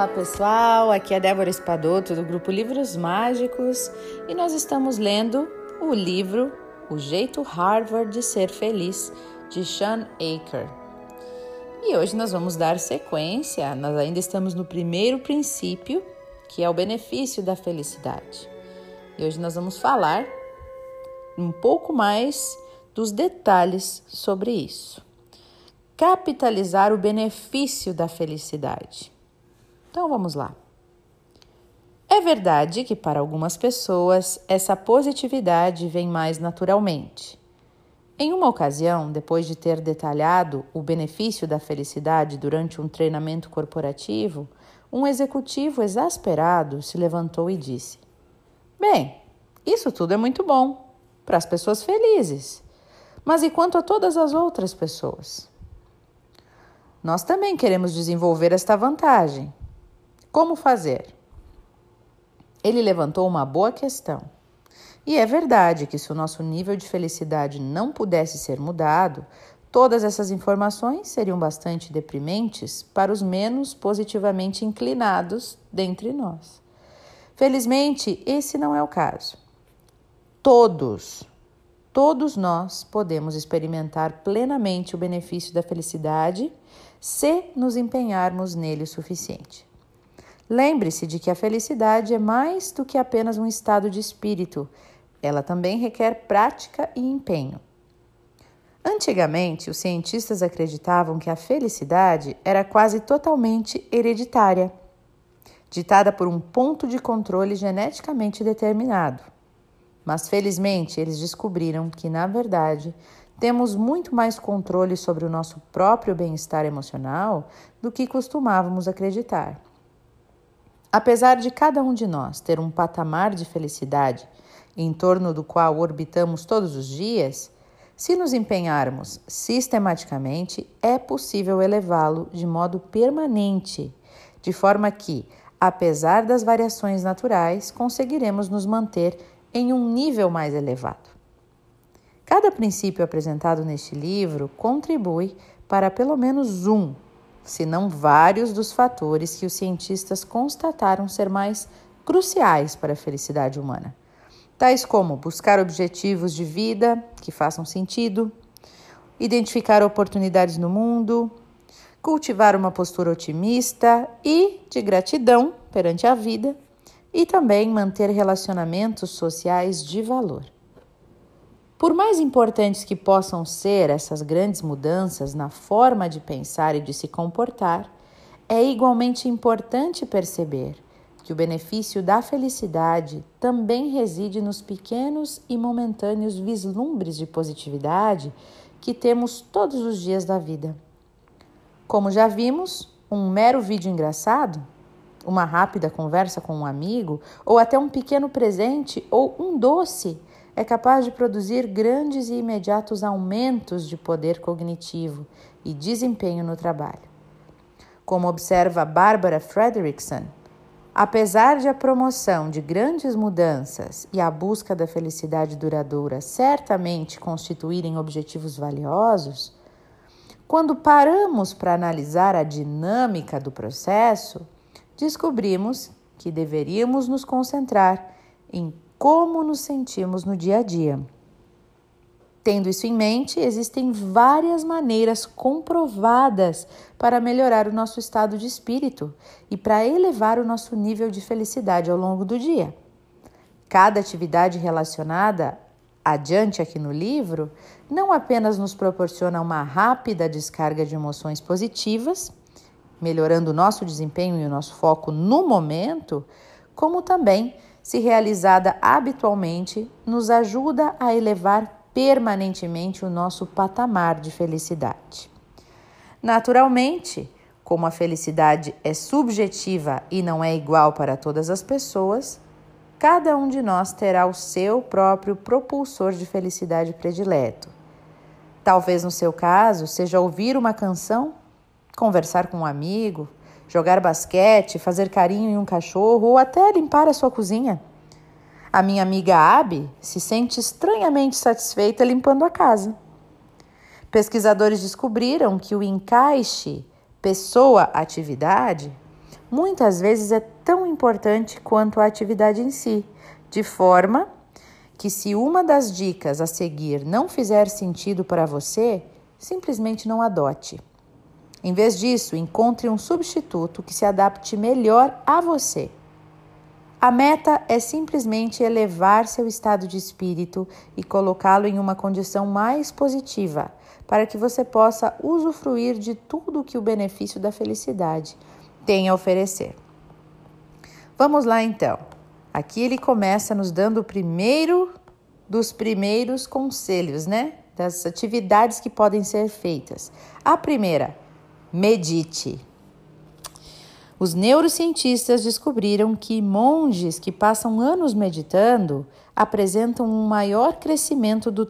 Olá pessoal, aqui é Débora Espadoto do grupo Livros Mágicos e nós estamos lendo o livro O Jeito Harvard de Ser Feliz de Sean Aker. E hoje nós vamos dar sequência, nós ainda estamos no primeiro princípio, que é o benefício da felicidade. E hoje nós vamos falar um pouco mais dos detalhes sobre isso. Capitalizar o benefício da felicidade. Então vamos lá. É verdade que para algumas pessoas essa positividade vem mais naturalmente. Em uma ocasião, depois de ter detalhado o benefício da felicidade durante um treinamento corporativo, um executivo exasperado se levantou e disse: Bem, isso tudo é muito bom para as pessoas felizes, mas e quanto a todas as outras pessoas? Nós também queremos desenvolver esta vantagem, como fazer? Ele levantou uma boa questão. E é verdade que, se o nosso nível de felicidade não pudesse ser mudado, todas essas informações seriam bastante deprimentes para os menos positivamente inclinados dentre nós. Felizmente, esse não é o caso. Todos, todos nós podemos experimentar plenamente o benefício da felicidade se nos empenharmos nele o suficiente. Lembre-se de que a felicidade é mais do que apenas um estado de espírito, ela também requer prática e empenho. Antigamente, os cientistas acreditavam que a felicidade era quase totalmente hereditária, ditada por um ponto de controle geneticamente determinado. Mas felizmente, eles descobriram que, na verdade, temos muito mais controle sobre o nosso próprio bem-estar emocional do que costumávamos acreditar. Apesar de cada um de nós ter um patamar de felicidade em torno do qual orbitamos todos os dias, se nos empenharmos sistematicamente, é possível elevá-lo de modo permanente, de forma que, apesar das variações naturais, conseguiremos nos manter em um nível mais elevado. Cada princípio apresentado neste livro contribui para pelo menos um se não vários dos fatores que os cientistas constataram ser mais cruciais para a felicidade humana, tais como buscar objetivos de vida que façam sentido, identificar oportunidades no mundo, cultivar uma postura otimista e de gratidão perante a vida e também manter relacionamentos sociais de valor. Por mais importantes que possam ser essas grandes mudanças na forma de pensar e de se comportar, é igualmente importante perceber que o benefício da felicidade também reside nos pequenos e momentâneos vislumbres de positividade que temos todos os dias da vida. Como já vimos, um mero vídeo engraçado, uma rápida conversa com um amigo, ou até um pequeno presente ou um doce é capaz de produzir grandes e imediatos aumentos de poder cognitivo e desempenho no trabalho. Como observa Barbara Fredrickson, apesar de a promoção de grandes mudanças e a busca da felicidade duradoura certamente constituírem objetivos valiosos, quando paramos para analisar a dinâmica do processo, descobrimos que deveríamos nos concentrar em como nos sentimos no dia a dia. Tendo isso em mente, existem várias maneiras comprovadas para melhorar o nosso estado de espírito e para elevar o nosso nível de felicidade ao longo do dia. Cada atividade relacionada adiante aqui no livro não apenas nos proporciona uma rápida descarga de emoções positivas, melhorando o nosso desempenho e o nosso foco no momento, como também se realizada habitualmente, nos ajuda a elevar permanentemente o nosso patamar de felicidade. Naturalmente, como a felicidade é subjetiva e não é igual para todas as pessoas, cada um de nós terá o seu próprio propulsor de felicidade predileto. Talvez no seu caso seja ouvir uma canção, conversar com um amigo, jogar basquete, fazer carinho em um cachorro ou até limpar a sua cozinha. A minha amiga Abby se sente estranhamente satisfeita limpando a casa. Pesquisadores descobriram que o encaixe pessoa-atividade muitas vezes é tão importante quanto a atividade em si, de forma que, se uma das dicas a seguir não fizer sentido para você, simplesmente não adote. Em vez disso, encontre um substituto que se adapte melhor a você. A meta é simplesmente elevar seu estado de espírito e colocá-lo em uma condição mais positiva, para que você possa usufruir de tudo que o benefício da felicidade tem a oferecer. Vamos lá então. Aqui ele começa nos dando o primeiro dos primeiros conselhos, né? Das atividades que podem ser feitas. A primeira, medite. Os neurocientistas descobriram que monges que passam anos meditando apresentam um maior crescimento do,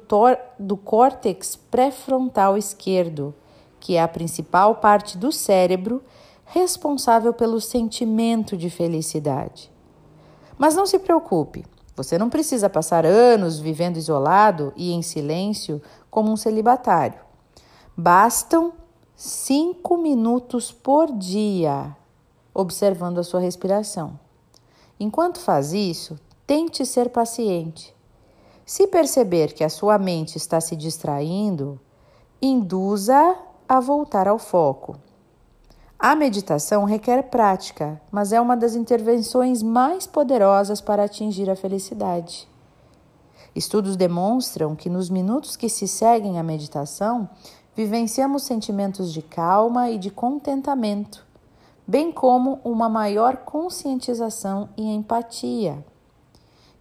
do córtex pré-frontal esquerdo, que é a principal parte do cérebro responsável pelo sentimento de felicidade. Mas não se preocupe, você não precisa passar anos vivendo isolado e em silêncio como um celibatário. Bastam cinco minutos por dia observando a sua respiração. Enquanto faz isso, tente ser paciente. Se perceber que a sua mente está se distraindo, induza a voltar ao foco. A meditação requer prática, mas é uma das intervenções mais poderosas para atingir a felicidade. Estudos demonstram que nos minutos que se seguem à meditação, vivenciamos sentimentos de calma e de contentamento bem como uma maior conscientização e empatia.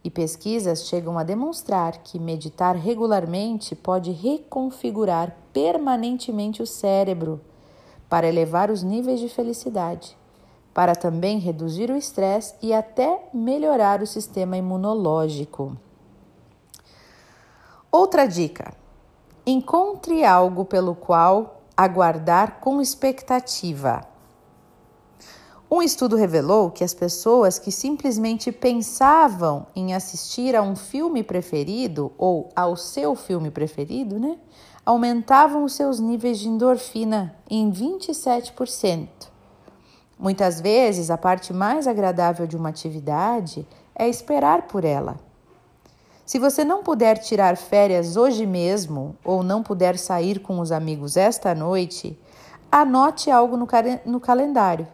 E pesquisas chegam a demonstrar que meditar regularmente pode reconfigurar permanentemente o cérebro para elevar os níveis de felicidade, para também reduzir o estresse e até melhorar o sistema imunológico. Outra dica: encontre algo pelo qual aguardar com expectativa. Um estudo revelou que as pessoas que simplesmente pensavam em assistir a um filme preferido ou ao seu filme preferido, né, aumentavam os seus níveis de endorfina em 27%. Muitas vezes, a parte mais agradável de uma atividade é esperar por ela. Se você não puder tirar férias hoje mesmo ou não puder sair com os amigos esta noite, anote algo no, no calendário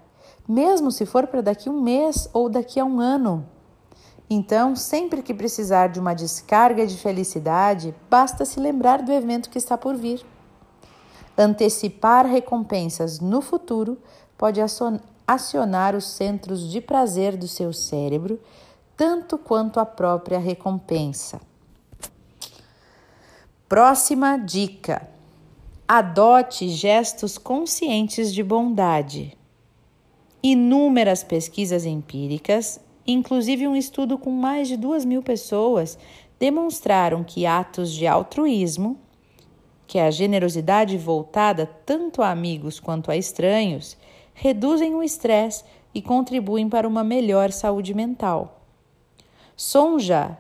mesmo se for para daqui um mês ou daqui a um ano. Então, sempre que precisar de uma descarga de felicidade, basta se lembrar do evento que está por vir. Antecipar recompensas no futuro pode acionar os centros de prazer do seu cérebro, tanto quanto a própria recompensa. Próxima dica: adote gestos conscientes de bondade. Inúmeras pesquisas empíricas, inclusive um estudo com mais de duas mil pessoas, demonstraram que atos de altruísmo, que é a generosidade voltada tanto a amigos quanto a estranhos, reduzem o estresse e contribuem para uma melhor saúde mental. Sonja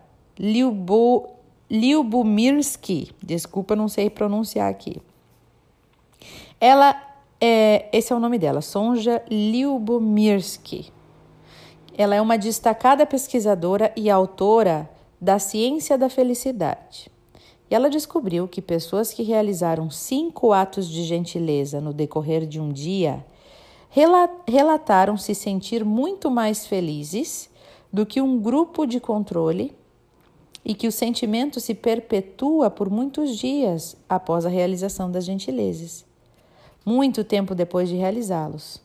Lyubomirsky, desculpa, não sei pronunciar aqui. Ela é, esse é o nome dela, Sonja Lyubomirsky. Ela é uma destacada pesquisadora e autora da ciência da felicidade. E ela descobriu que pessoas que realizaram cinco atos de gentileza no decorrer de um dia relataram se sentir muito mais felizes do que um grupo de controle e que o sentimento se perpetua por muitos dias após a realização das gentilezas muito tempo depois de realizá-los.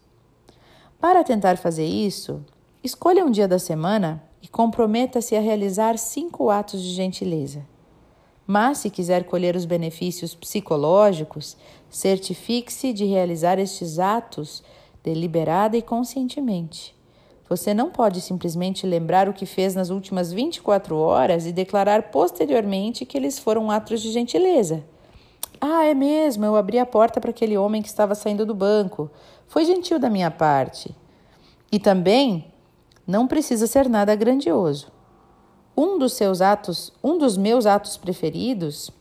Para tentar fazer isso, escolha um dia da semana e comprometa-se a realizar cinco atos de gentileza. Mas, se quiser colher os benefícios psicológicos, certifique-se de realizar estes atos deliberada e conscientemente. Você não pode simplesmente lembrar o que fez nas últimas 24 horas e declarar posteriormente que eles foram atos de gentileza. Ah, é mesmo, eu abri a porta para aquele homem que estava saindo do banco. Foi gentil da minha parte. E também não precisa ser nada grandioso. Um dos seus atos, um dos meus atos preferidos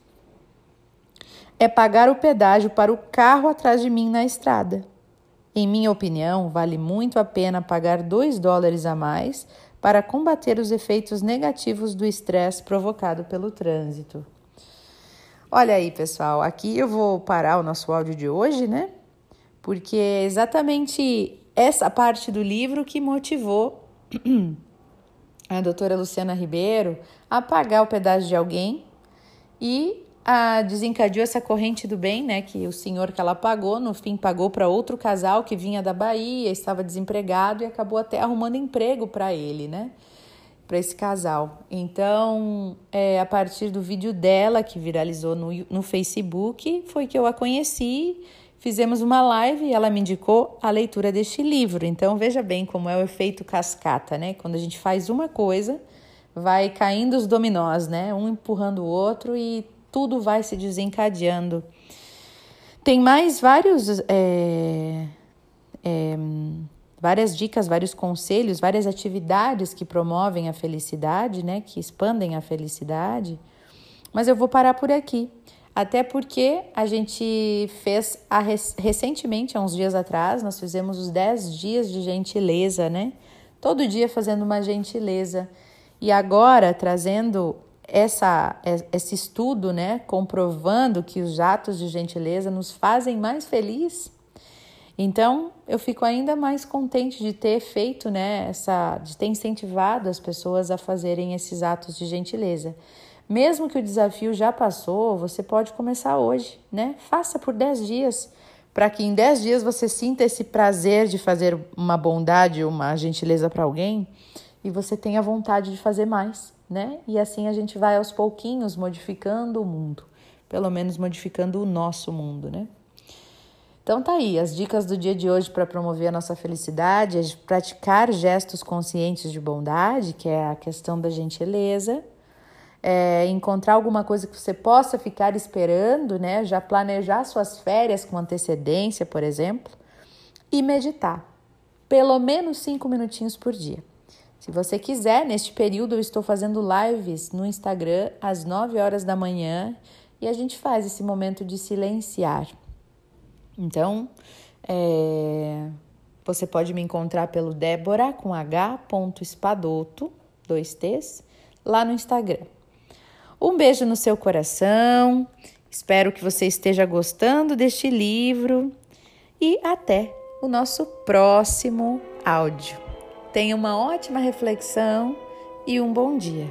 é pagar o pedágio para o carro atrás de mim na estrada. Em minha opinião, vale muito a pena pagar 2 dólares a mais para combater os efeitos negativos do estresse provocado pelo trânsito. Olha aí, pessoal, aqui eu vou parar o nosso áudio de hoje, né? Porque é exatamente essa parte do livro que motivou a doutora Luciana Ribeiro a pagar o pedágio de alguém e a, desencadeou essa corrente do bem, né? Que o senhor que ela pagou, no fim, pagou para outro casal que vinha da Bahia, estava desempregado e acabou até arrumando emprego para ele, né? Para esse casal. Então, é, a partir do vídeo dela, que viralizou no, no Facebook, foi que eu a conheci. Fizemos uma live e ela me indicou a leitura deste livro. Então, veja bem como é o efeito cascata, né? Quando a gente faz uma coisa, vai caindo os dominós, né? Um empurrando o outro e tudo vai se desencadeando. Tem mais vários. É, é, várias dicas, vários conselhos, várias atividades que promovem a felicidade, né, que expandem a felicidade. Mas eu vou parar por aqui. Até porque a gente fez a, recentemente, há uns dias atrás, nós fizemos os 10 dias de gentileza, né? Todo dia fazendo uma gentileza. E agora, trazendo essa, esse estudo, né, comprovando que os atos de gentileza nos fazem mais felizes. Então, eu fico ainda mais contente de ter feito, né, essa, de ter incentivado as pessoas a fazerem esses atos de gentileza. Mesmo que o desafio já passou, você pode começar hoje, né? Faça por 10 dias, para que em 10 dias você sinta esse prazer de fazer uma bondade, uma gentileza para alguém e você tenha vontade de fazer mais né? E assim a gente vai aos pouquinhos modificando o mundo, pelo menos modificando o nosso mundo, né? Então tá aí, as dicas do dia de hoje para promover a nossa felicidade é praticar gestos conscientes de bondade, que é a questão da gentileza, é encontrar alguma coisa que você possa ficar esperando, né? Já planejar suas férias com antecedência, por exemplo, e meditar. Pelo menos cinco minutinhos por dia. Se você quiser, neste período eu estou fazendo lives no Instagram às 9 horas da manhã e a gente faz esse momento de silenciar. Então, é, você pode me encontrar pelo Débora com h.espadoto, dois T's, lá no Instagram. Um beijo no seu coração, espero que você esteja gostando deste livro e até o nosso próximo áudio. Tenha uma ótima reflexão e um bom dia.